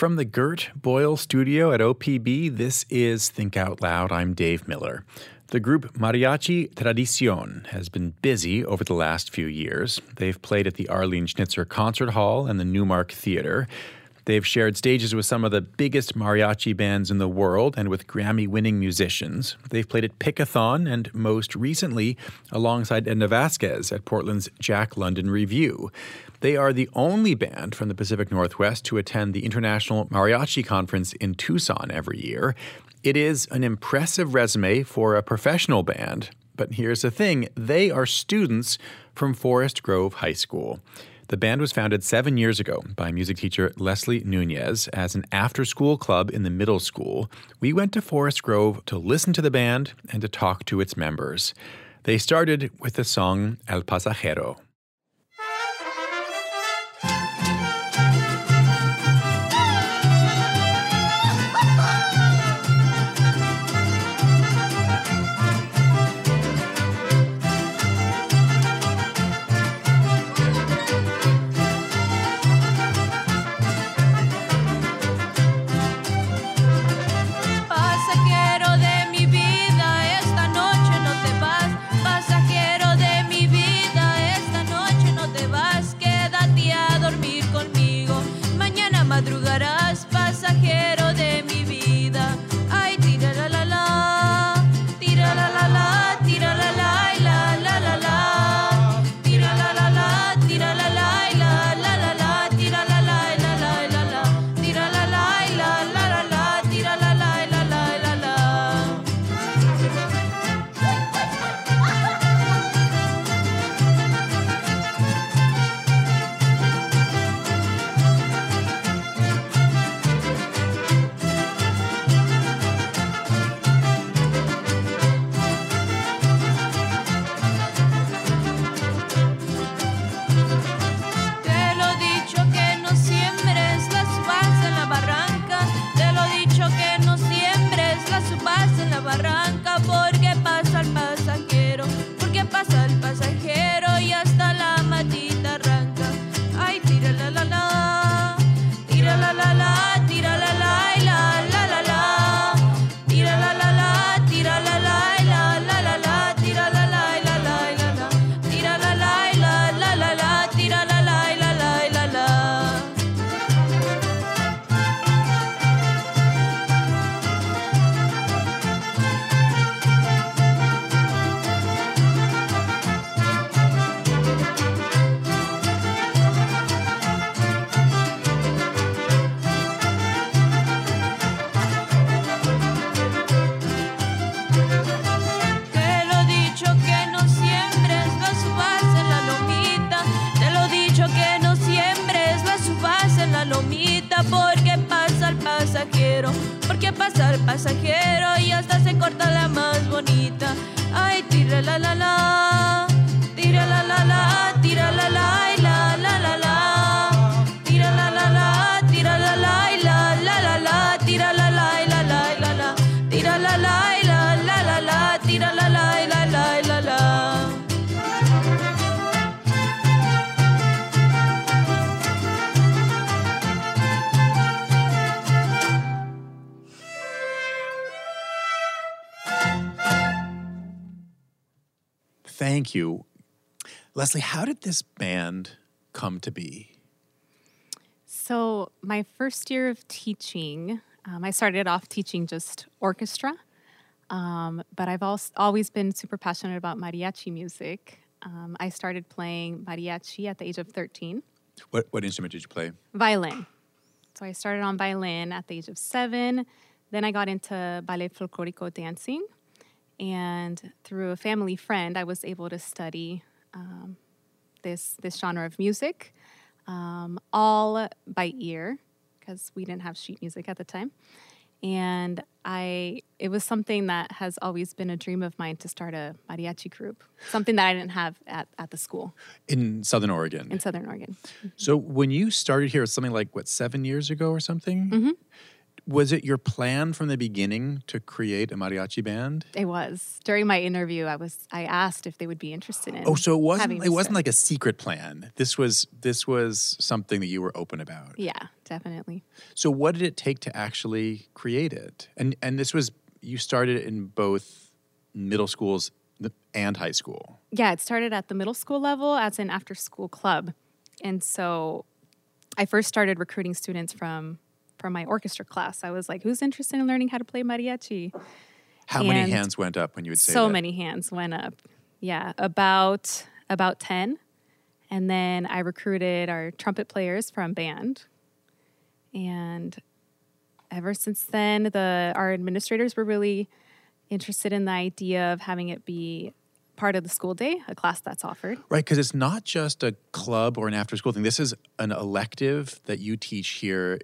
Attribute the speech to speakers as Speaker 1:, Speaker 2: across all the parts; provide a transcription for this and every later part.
Speaker 1: From the Gert Boyle studio at OPB, this is Think Out Loud. I'm Dave Miller. The group Mariachi Tradicion has been busy over the last few years. They've played at the Arlene Schnitzer Concert Hall and the Newmark Theater. They've shared stages with some of the biggest mariachi bands in the world and with Grammy winning musicians. They've played at Pickathon and most recently alongside Edna Vazquez at Portland's Jack London Revue. They are the only band from the Pacific Northwest to attend the International Mariachi Conference in Tucson every year. It is an impressive resume for a professional band, but here's the thing they are students from Forest Grove High School. The band was founded seven years ago by music teacher Lesslie Nuñez as an after school club in the middle school. We went to Forest Grove to listen to the band and to talk to its members. They started with the song El Pasajero.
Speaker 2: Pasajero pasa el
Speaker 1: Thank you. Lesslie, how did this band come to be?
Speaker 3: So, my first year of teaching, um, I started off teaching just orchestra, um, but I've always been super passionate about mariachi music. Um, I started playing mariachi at the age of 13,
Speaker 1: What, what instrument did you play?
Speaker 3: violin. So, I started on violin at the age of seven. Then I got into ballet folklorico dancing. And through a family friend, I was able to study um, this, this genre of music um, all by ear because we didn't have sheet music at the time. And I, it was something that has always been a dream of mine to start a mariachi group, something that I didn't have at, at the school
Speaker 1: In Southern Oregon.
Speaker 3: in Southern Oregon.
Speaker 1: So when you started here, something like what seven years ago or something,
Speaker 3: Mm-hmm.
Speaker 1: Was it your plan from the beginning to create a mariachi band?
Speaker 3: It was during my interview. I was I asked if they would be interested in.
Speaker 1: Oh, so it wasn't it wasn't like a secret plan. This was this was something that you were open about.
Speaker 3: Yeah, definitely.
Speaker 1: So what did it take to actually create it? And and this was you started in both middle schools and high school.
Speaker 3: Yeah, it started at the middle school level as an after school club. And so I first started recruiting students from from my orchestra class. I was like, who's interested in learning how to play mariachi?
Speaker 1: How many hands went up when you would say
Speaker 3: so
Speaker 1: that?
Speaker 3: many hands went up. Yeah, about about 10. And then I recruited our trumpet players from band. And ever since then, the our administrators were really interested in the idea of having it be part of the school day, a class that's offered.
Speaker 1: Right, because it's not just a club or an after school thing. This is an elective that you teach here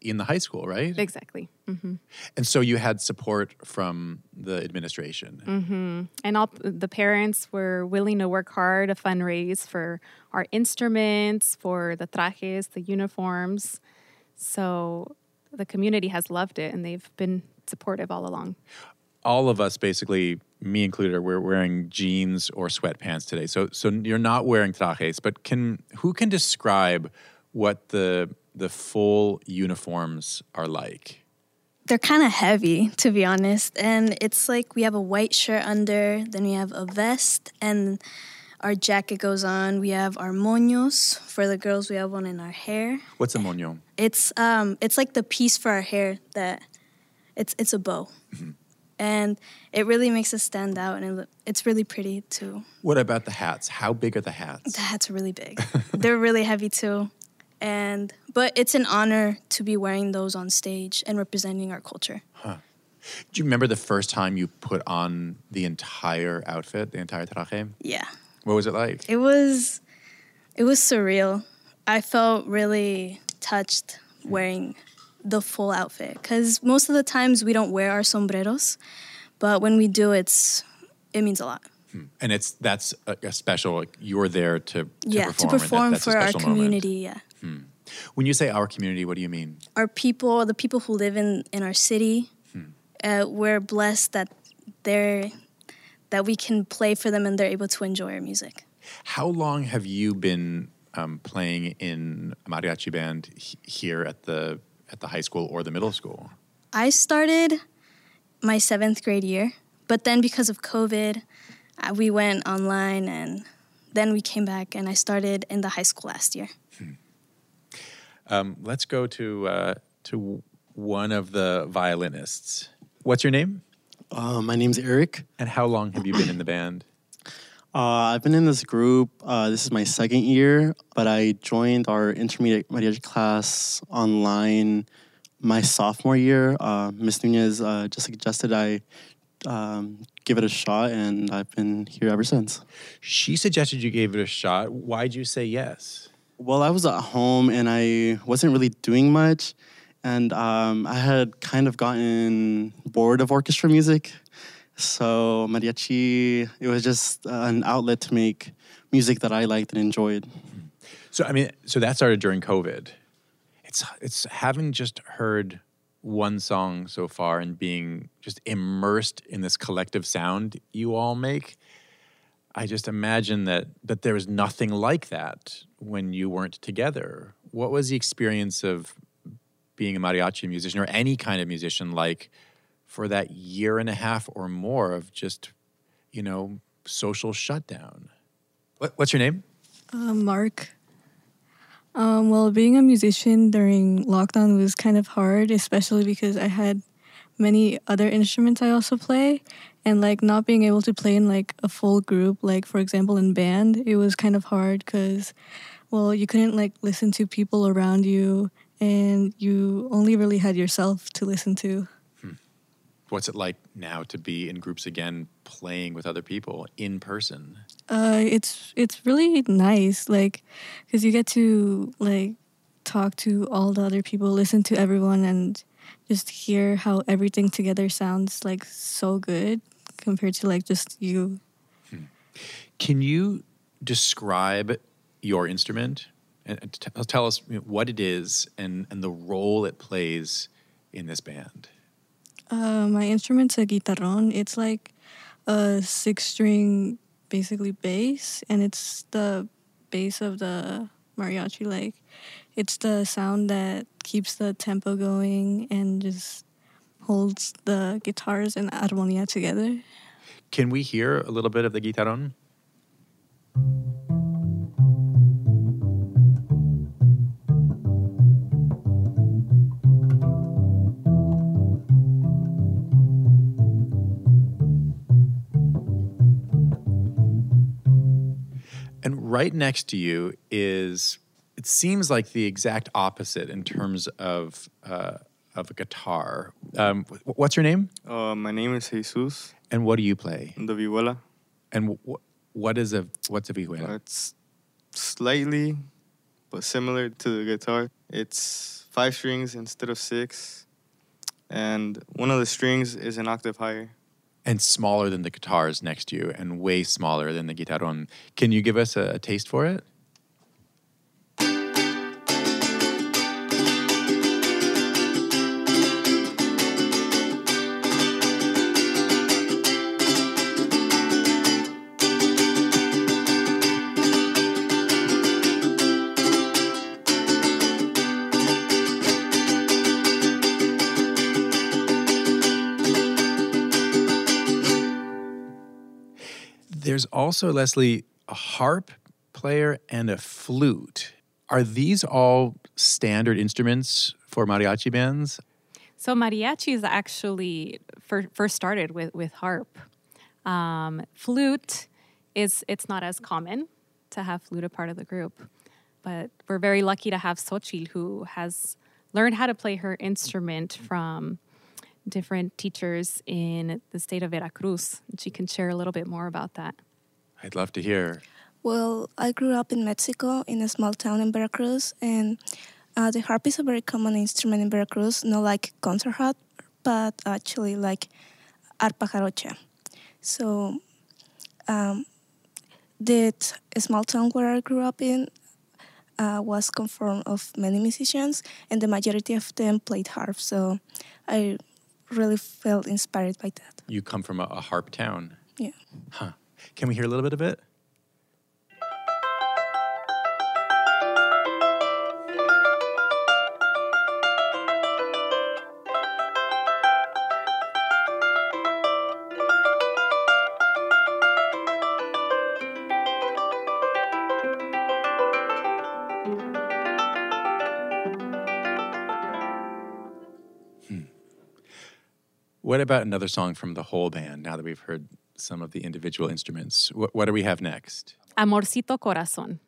Speaker 1: in the high school, right?
Speaker 3: Exactly. hmm
Speaker 1: And so you had support from the administration.
Speaker 3: Mm. And all the parents were willing to work hard to fundraise for our instruments, for the trajes, the uniforms. So the community has loved it and they've been supportive all along.
Speaker 1: All of us, basically, me included, we're wearing jeans or sweatpants today. So, so you're not wearing trajes, but can who can describe what the the full uniforms are like?
Speaker 4: They're kind of heavy, to be honest. And it's like we have a white shirt under, then we have a vest, and our jacket goes on. We have our moños. For the girls, we have one in our hair.
Speaker 1: What's a moño?
Speaker 4: It's um, it's like the piece for our hair that it's it's a bow, and it really makes us stand out, and it, it's really pretty too.
Speaker 1: What about the hats? How big are the hats?
Speaker 4: The hats are really big. They're really heavy too, and but it's an honor to be wearing those on stage and representing our culture.
Speaker 1: Do you remember the first time you put on the entire outfit, the entire traje?
Speaker 4: Yeah.
Speaker 1: What was it like?
Speaker 4: It was it was surreal. I felt really touched wearing the full outfit cuz most of the times we don't wear our sombreros, but when we do it's it means a lot. Hmm.
Speaker 1: And it's that's a, a special. Like, you're there to, to
Speaker 4: yeah,
Speaker 1: perform,
Speaker 4: to
Speaker 1: and that-
Speaker 4: perform for our
Speaker 1: moment.
Speaker 4: community, yeah.
Speaker 1: When you say our community, what do you mean?
Speaker 4: Our people, the people who live in in our city, uh, we're blessed that they're that we can play for them and they're able to enjoy our music.
Speaker 1: How long have you been um, playing in a mariachi band h- here at the at the high school or the middle school?
Speaker 4: I started my seventh grade year, but then because of COVID, uh, we went online and then we came back and I started in the high school last year.
Speaker 1: Um, let's go to uh, to one of the violinists. What's your name?
Speaker 5: Uh, my name's Erik.
Speaker 1: And how long have you been in the band?
Speaker 5: Uh, I've been in this group. Uh, this is my second year, but I joined our intermediate mariachi class online my sophomore year. Uh, Miss Nuñez uh, just suggested I um, give it a shot, and I've been here ever since.
Speaker 1: She suggested you gave it a shot. Why'd you say yes?
Speaker 5: Well, I was at home and I wasn't really doing much, and um, I had kind of gotten bored of orchestra music. So mariachi, it was just an outlet to make music that I liked and enjoyed.
Speaker 1: So I mean, so that started during COVID. It's it's having just heard one song so far and being just immersed in this collective sound you all make. I just imagine that that there was nothing like that when you weren't together. What was the experience of being a mariachi musician or any kind of musician like for that year and a half or more of just, you know, social shutdown? What, what's your name?
Speaker 6: Uh, Marc. Um, well, being a musician during lockdown was kind of hard, especially because I had many other instruments I also play, and like not being able to play in like a full group, like for example in band, it was kind of hard because, well, you couldn't like listen to people around you, and you only really had yourself to listen to.
Speaker 1: What's it like now to be in groups again, playing with other people in person?
Speaker 6: Uh, it's it's really nice, like, because you get to like talk to all the other people, listen to everyone, and just hear how everything together sounds like so good compared to like just you.
Speaker 1: Can you describe your instrument and and t- tell us what it is and, and the role it plays in this band?
Speaker 6: Uh, my instrument's a guitarron. It's like a six string, basically bass, and it's the bass of the mariachi. Like, it's the sound that keeps the tempo going and just holds the guitars and armonia together.
Speaker 1: Can we hear a little bit of the guitarron? And right next to you is, it seems like the exact opposite in terms of uh, of a guitar. Um, what's your name?
Speaker 7: Uh, my name is Jesus
Speaker 1: And what do you play?
Speaker 7: the vihuela.
Speaker 1: And wh- what is a what's a vihuela?
Speaker 7: It's slightly, but similar to the guitar. It's five strings instead of six, and one of the strings is an octave higher.
Speaker 1: and smaller than the guitars next to you, and way smaller than the guitarron. Can you give us a, a taste for it? There's also, Lesslie, a harp player and a flute. Are these all standard instruments for mariachi bands?
Speaker 2: So mariachi is actually fir- first started with with harp. Um, flute is it's not as common to have flute a part of the group, but we're very lucky to have Xochitl who has learned how to play her instrument from different teachers in the state of Veracruz. She can share a little bit more about that.
Speaker 1: I'd love to hear.
Speaker 8: Well, I grew up in Mexico in a small town in Veracruz, and uh, the harp is a very common instrument in Veracruz, not like concert harp, but actually like arpa jarocha. So, um, the small town where I grew up in uh, was conformed of many musicians, and the majority of them played harp. So, I really felt inspired by that.
Speaker 1: You come from a, a harp town.
Speaker 8: Yeah.
Speaker 1: Huh. Can we hear a little bit of it? Hmm. What about another song from the whole band now that we've heard some of the individual instruments? What, what do we have next?
Speaker 2: Amorcito Corazón.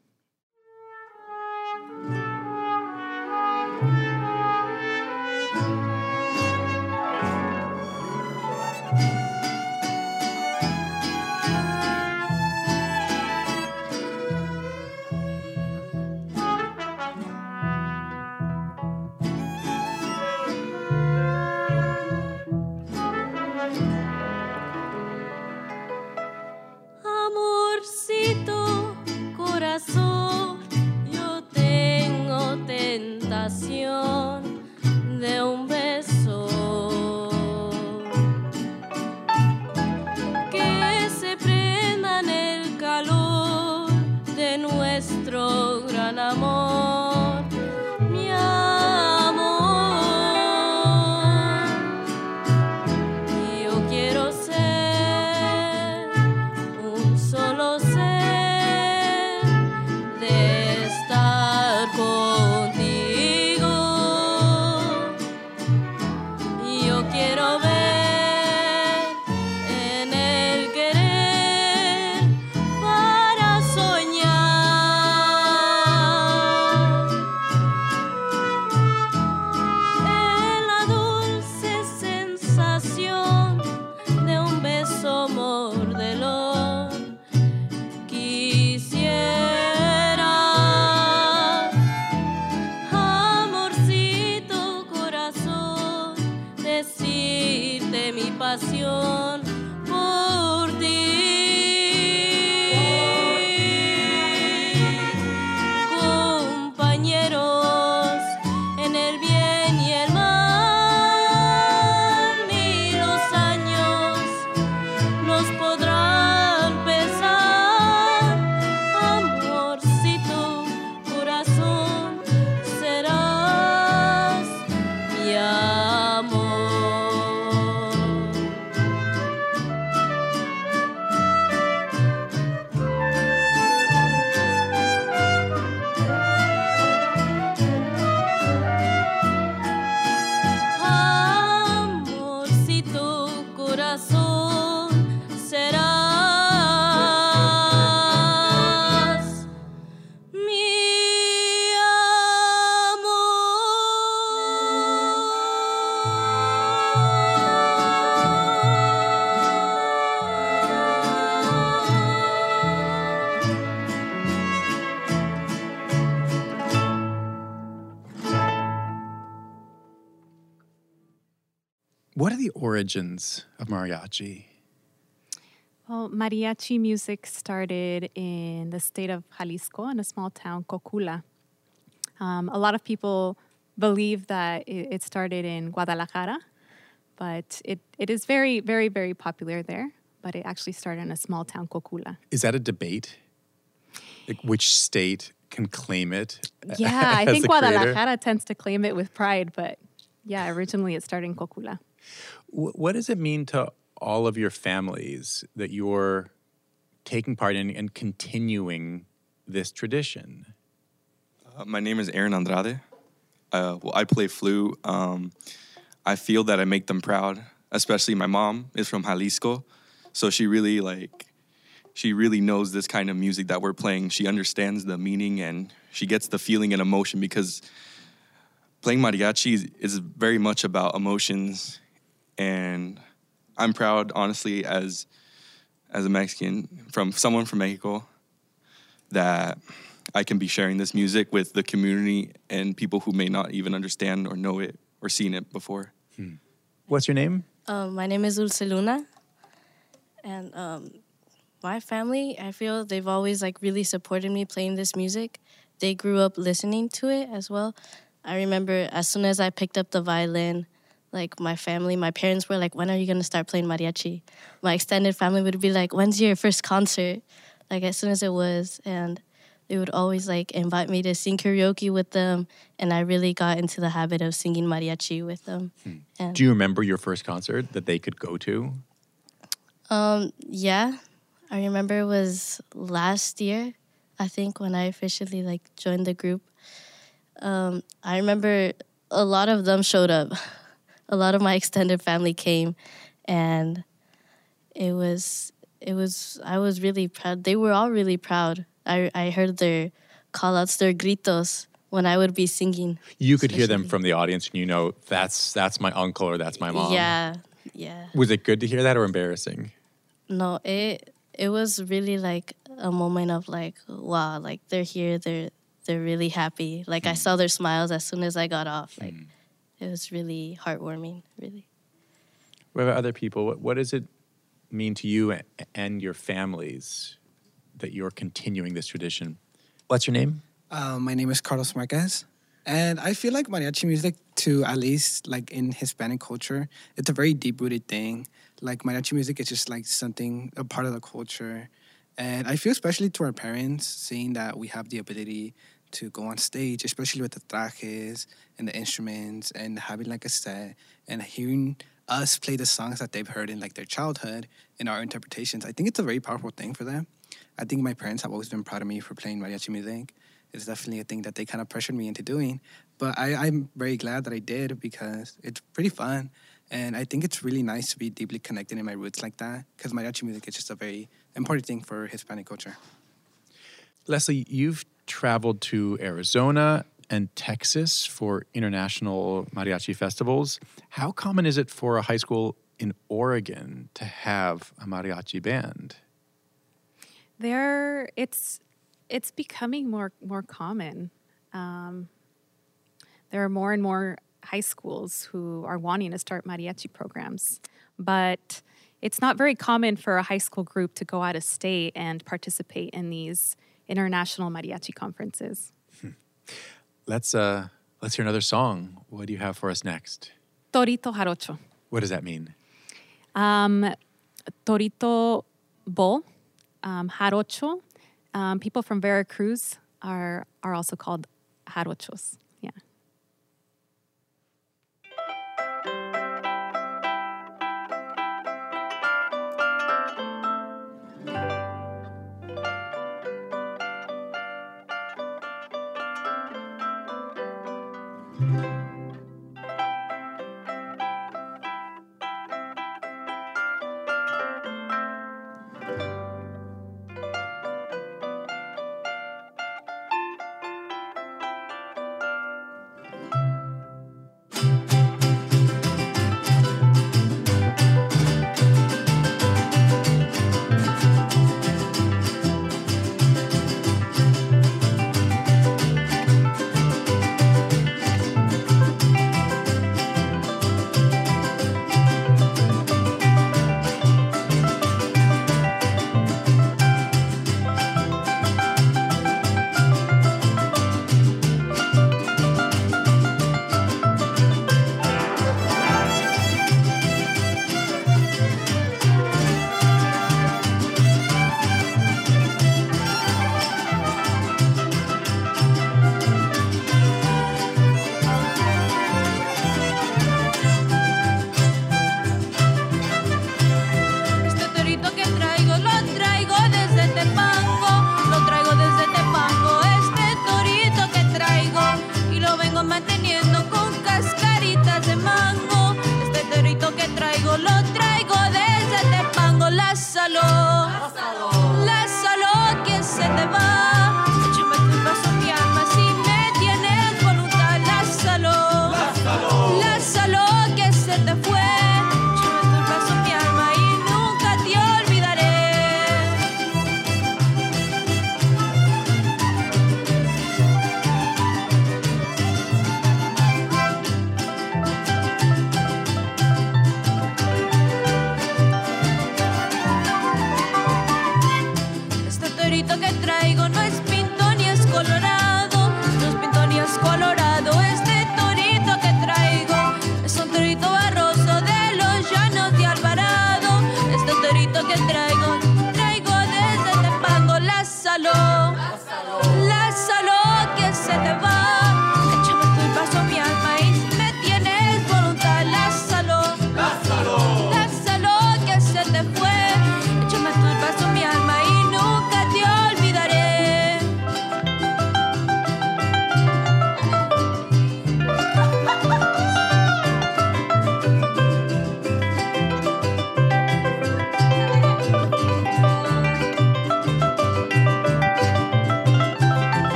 Speaker 1: Origins of mariachi?
Speaker 3: Well, mariachi music started in the state of Jalisco in a small town, Cocula. Um, a lot of people believe that it, started in Guadalajara, but it, it is very, very, very popular there. But it actually started in a small town, Cocula.
Speaker 1: Is that a debate? Like which state can claim it?
Speaker 3: Yeah, I think
Speaker 1: the creator?
Speaker 3: Guadalajara tends to claim it with pride, but yeah, originally it started in Cocula.
Speaker 1: Wh- What does it mean to all of your families that you're taking part in and continuing this tradition?
Speaker 9: Uh, my name is Aaron Andrade. Uh, well, I play flute. Um, I feel that I make them proud, especially my mom is from Jalisco, so she really like she really knows this kind of music that we're playing. She understands the meaning and she gets the feeling and emotion because playing mariachi is very much about emotions and I'm proud honestly as as a Mexican from someone from Mexico that I can be sharing this music with the community and people who may not even understand or know it or seen it before.
Speaker 1: What's your name?
Speaker 10: Um, my name is Dulceluna, and um, my family, I feel they've always like really supported me playing this music. They grew up listening to it as well. I remember as soon as I picked up the violin, like my family, my parents were like, "When are you gonna start playing mariachi?" My extended family would be like, "When's your first concert?" Like as soon as it was, and they would always like invite me to sing karaoke with them, and I really got into the habit of singing mariachi with them. And
Speaker 1: Do you remember your first concert that they could go to?
Speaker 10: Um, yeah, I remember it was last year. I think when I officially like joined the group. Um, I remember a lot of them showed up. A lot of my extended family came, and it was it was I was really proud. They were all really proud. I I heard their call outs, their gritos when I would be singing.
Speaker 1: You could hear them from the audience and you know that's that's my uncle or that's my mom.
Speaker 10: Yeah, yeah.
Speaker 1: Was it good to hear that or embarrassing?
Speaker 10: No, it it was really like a moment of like, wow, like they're here, they're they're really happy. Like I hmm. saw their smiles as soon as I got off. Like hmm. It was really heartwarming, really.
Speaker 1: What about other people? What, what does it mean to you and your families that you're continuing this tradition? What's your name?
Speaker 11: Uh, my name is Carlos Marquez, and I feel like mariachi music, to at least like in Hispanic culture, it's a very deep rooted thing. Like mariachi music is just like something a part of the culture, and I feel especially to our parents seeing that we have the ability to go on stage, especially with the trajes and the instruments, and having like a set and hearing us play the songs that they've heard in like their childhood in our interpretations. I think it's a very powerful thing for them. I think my parents have always been proud of me for playing mariachi music. It's definitely a thing that they kind of pressured me into doing. But I, I'm very glad that I did because it's pretty fun. And I think it's really nice to be deeply connected in my roots like that because mariachi music is just a very important thing for Hispanic culture.
Speaker 1: Lesslie, you've traveled to Arizona and Texas for international mariachi festivals. How common is it for a high school in Oregon to have a mariachi band?
Speaker 3: There, it's it's becoming more more common. Um, there are more and more high schools who are wanting to start mariachi programs, but it's not very common for a high school group to go out of state and participate in these international mariachi conferences.
Speaker 1: Let's uh let's hear another song. What do you have for us next?
Speaker 3: Torito jarocho.
Speaker 1: What does that mean?
Speaker 3: Um, torito bull, um, jarocho. Um, people from Veracruz are are also called jarochos.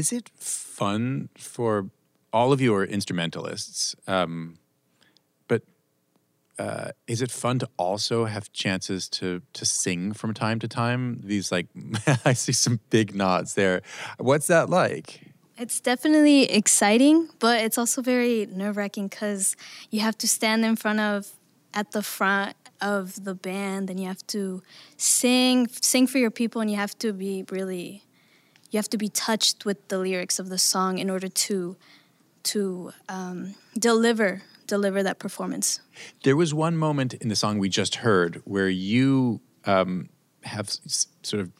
Speaker 1: Is it fun for all of you are instrumentalists, um, but uh, is it fun to also have chances to to sing from time to time? These like I see some big nods there. What's that like?
Speaker 4: It's definitely exciting, but it's also very nerve wracking because you have to stand in front of, at the front of the band, and you have to sing, sing for your people, and you have to be really, you have to be touched with the lyrics of the song in order to, to um, deliver, deliver that performance.
Speaker 1: There was one moment in the song we just heard where you um, have s- sort of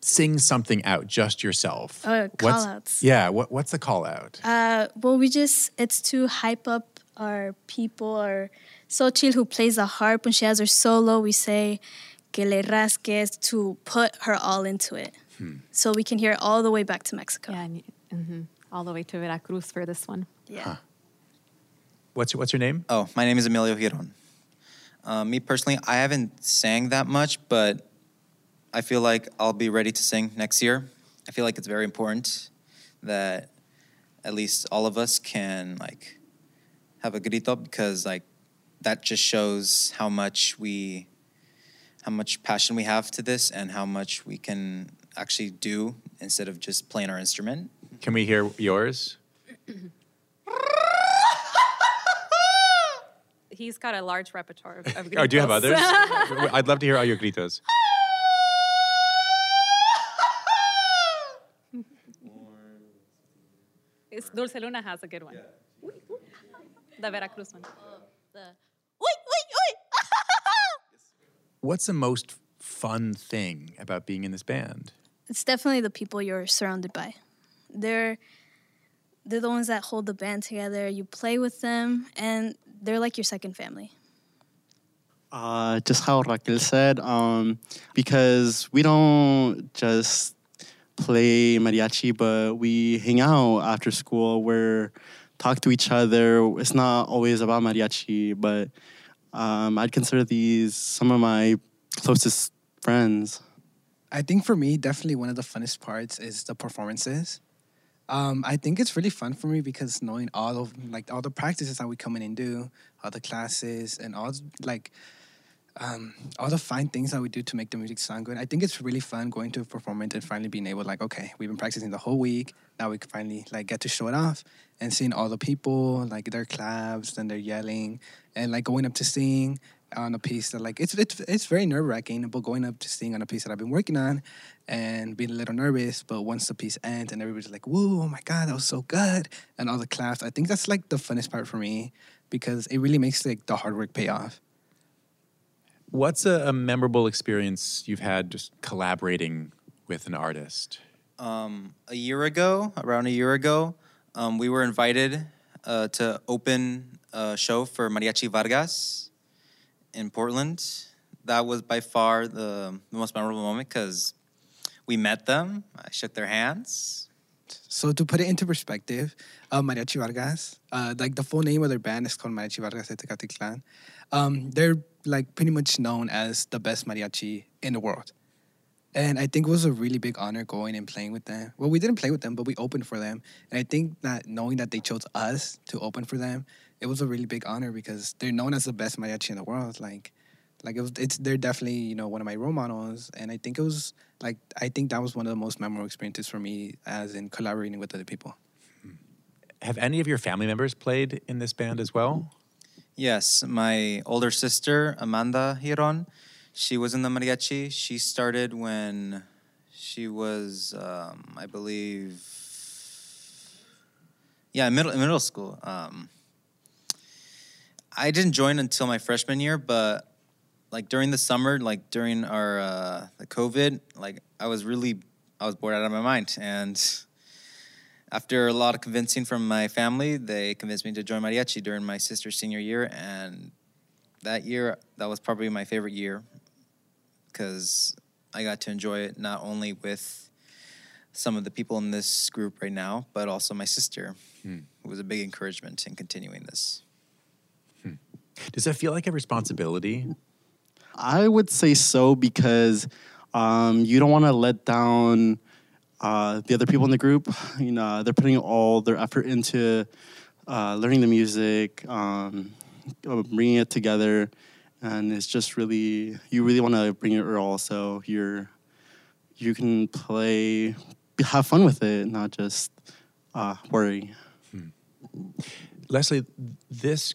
Speaker 1: sing something out just yourself.
Speaker 4: Oh,
Speaker 1: What's-
Speaker 4: call-outs.
Speaker 1: Yeah. What, what's the call out?
Speaker 4: Uh, well, we just, it's to hype up our people. Our Xochitl, who plays the harp, when she has her solo, we say, que le rasques, to put her all into it. So we can hear it all the way back to Mexico.
Speaker 3: Yeah, and, mhm, all the way to Veracruz for this one.
Speaker 4: Yeah.
Speaker 1: What's your, what's your name?
Speaker 12: Oh, my name is Emilio Giron. Uh, me personally, I haven't sang that much, but I feel like I'll be ready to sing next year. I feel like it's very important that at least all of us can like have a grito because like that just shows how much we how much passion we have to this and how much we can actually do instead of just playing our instrument.
Speaker 1: Can we hear yours?
Speaker 3: He's got a large repertoire of, of
Speaker 1: Oh, do you have others? I'd love to hear all your gritos.
Speaker 3: It's Dulceluna has a good one. The Veracruz one.
Speaker 1: What's the most fun thing about being in this band?
Speaker 4: It's definitely the people you're surrounded by. They're they're the ones that hold the band together. You play with them, and they're like your second family.
Speaker 5: Uh, just how Raquel said, um, because we don't just play mariachi, but we hang out after school. We're talk to each other. It's not always about mariachi, but um, I'd consider these some of my closest friends.
Speaker 11: I think for me, definitely one of the funnest parts is the performances. Um, I think it's really fun for me because knowing all of like all the practices that we come in and do, all the classes, and all like um, all the fine things that we do to make the music sound good. I think it's really fun going to a performance and finally being able like, okay, we've been practicing the whole week. Now we can finally like get to show it off and seeing all the people like their claps and they're yelling and like going up to sing on a piece that like it's it's it's very nerve wracking, but going up to sing on a piece that I've been working on and being a little nervous. But once the piece ends and everybody's like, "Whoa, oh my god, that was so good!" and all the claps, I think that's like the funnest part for me because it really makes like the hard work pay off.
Speaker 1: What's a, a memorable experience you've had just collaborating with an artist?
Speaker 12: um, a year ago, around a year ago, um, we were invited uh, to open a show for Mariachi Vargas in Portland. That was by far the, the most memorable moment because we met them. I shook their hands.
Speaker 11: So to put it into perspective, uh, Mariachi Vargas, uh, like the full name of their band is called Mariachi Vargas de Tecalitlán. Um, they're like pretty much known as the best mariachi in the world. And I think it was a really big honor going and playing with them. Well, we didn't play with them, but we opened for them. And I think that knowing that they chose us to open for them, it was a really big honor because they're known as the best mariachi in the world. Like, like it was, it's they're definitely you know one of my role models, and I think it was like I think that was one of the most memorable experiences for me as in collaborating with other people.
Speaker 1: Have any of your family members played in this band as well?
Speaker 12: Yes, my older sister, Amanda Giron, she was in the mariachi. She started when she was, um, I believe, yeah, middle, middle school. Um, I didn't join until my freshman year, but like during the summer, like during our uh, the COVID, like I was really, I was bored out of my mind, and after a lot of convincing from my family, they convinced me to join mariachi during my sister's senior year, and that year that was probably my favorite year because I got to enjoy it not only with some of the people in this group right now, but also my sister,
Speaker 1: Hmm.
Speaker 12: who was a big encouragement in continuing this.
Speaker 1: Does that feel like a responsibility?
Speaker 5: I would say so because um, you don't want to let down uh, the other people in the group. You know, they're putting all their effort into uh, learning the music, um, uh, bringing it together, and it's just really you really want to bring your all. So you're you can play, have fun with it, not just uh, worry.
Speaker 1: Lesslie, this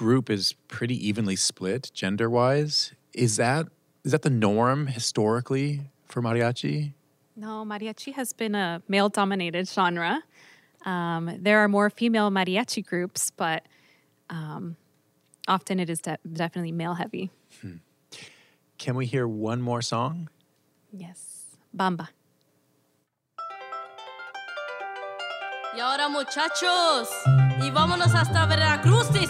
Speaker 1: group is pretty evenly split gender wise. Is that is that the norm historically for mariachi?
Speaker 3: No, mariachi has been a male dominated genre. Um, there are more female mariachi groups, but um, often it is de- definitely male heavy.
Speaker 1: Can we hear one more song?
Speaker 3: Yes. Bamba.
Speaker 2: Y ahora muchachos, y vámonos hasta Veracruz, sí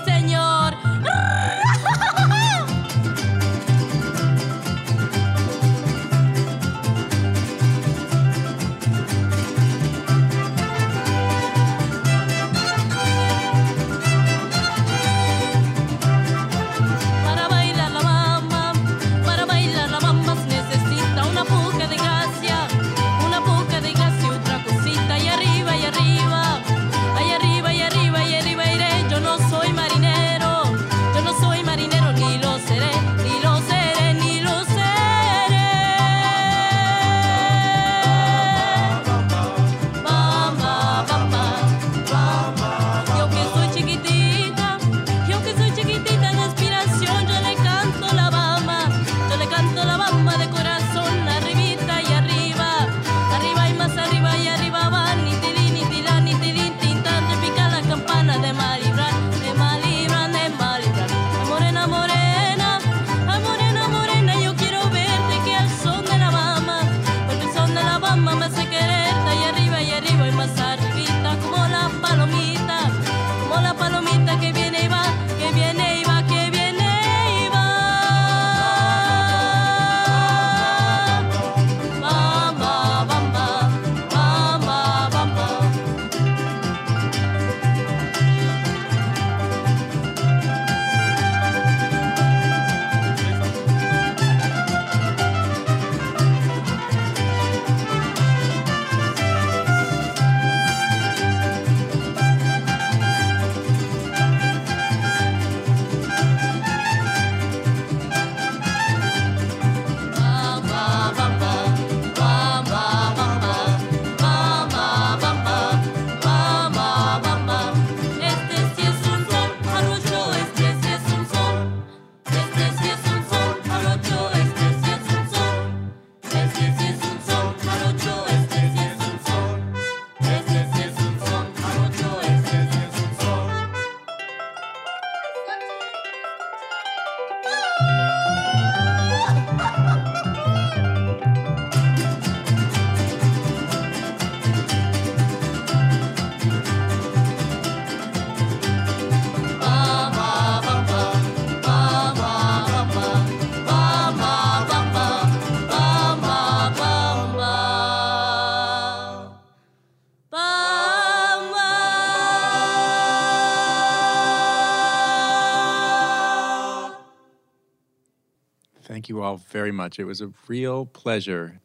Speaker 1: you all very much. It was a real pleasure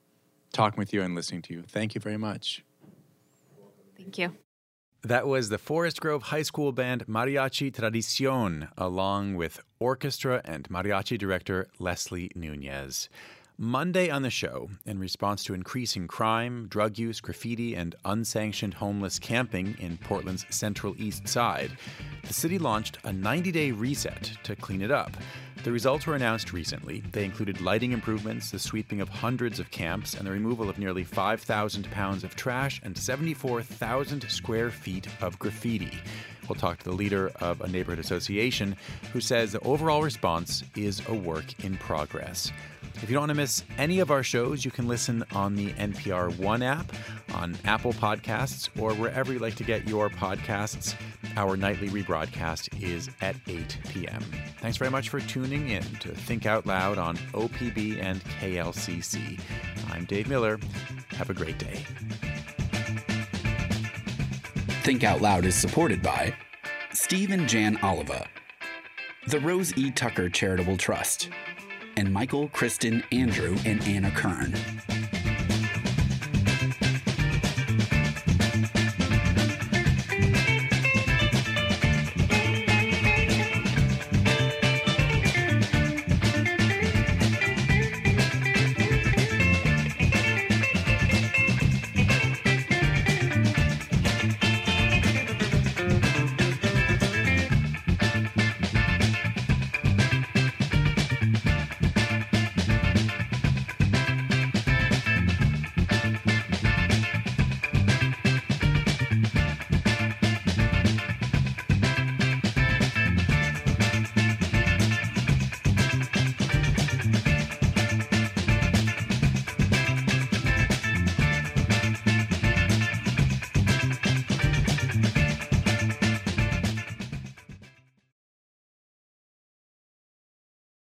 Speaker 1: talking with you and listening to you. Thank you very much.
Speaker 3: Thank you.
Speaker 1: That was the Forest Grove High School band Mariachi Tradicion, along with orchestra and mariachi director Lesslie Nuñez. Monday on the show, in response to increasing crime, drug use, graffiti, and unsanctioned homeless camping in Portland's Central East Side, the city launched a 90 day reset to clean it up. The results were announced recently. They included lighting improvements, the sweeping of hundreds of camps, and the removal of nearly 5,000 pounds of trash and 74,000 square feet of graffiti. We'll talk to the leader of a neighborhood association who says the overall response is a work in progress. If you don't want to miss any of our shows, you can listen on the NPR One app, on Apple Podcasts, or wherever you like to get your podcasts. Our nightly rebroadcast is at 8 p.m. Thanks very much for tuning in to Think Out Loud on OPB and KLCC. I'm Dave Miller. Have a great day.
Speaker 13: Think Out Loud is supported by Steve and Jan Oliva, the Rose E. Tucker Charitable Trust, and Michael, Kristen, Andrew, and Anna Kern.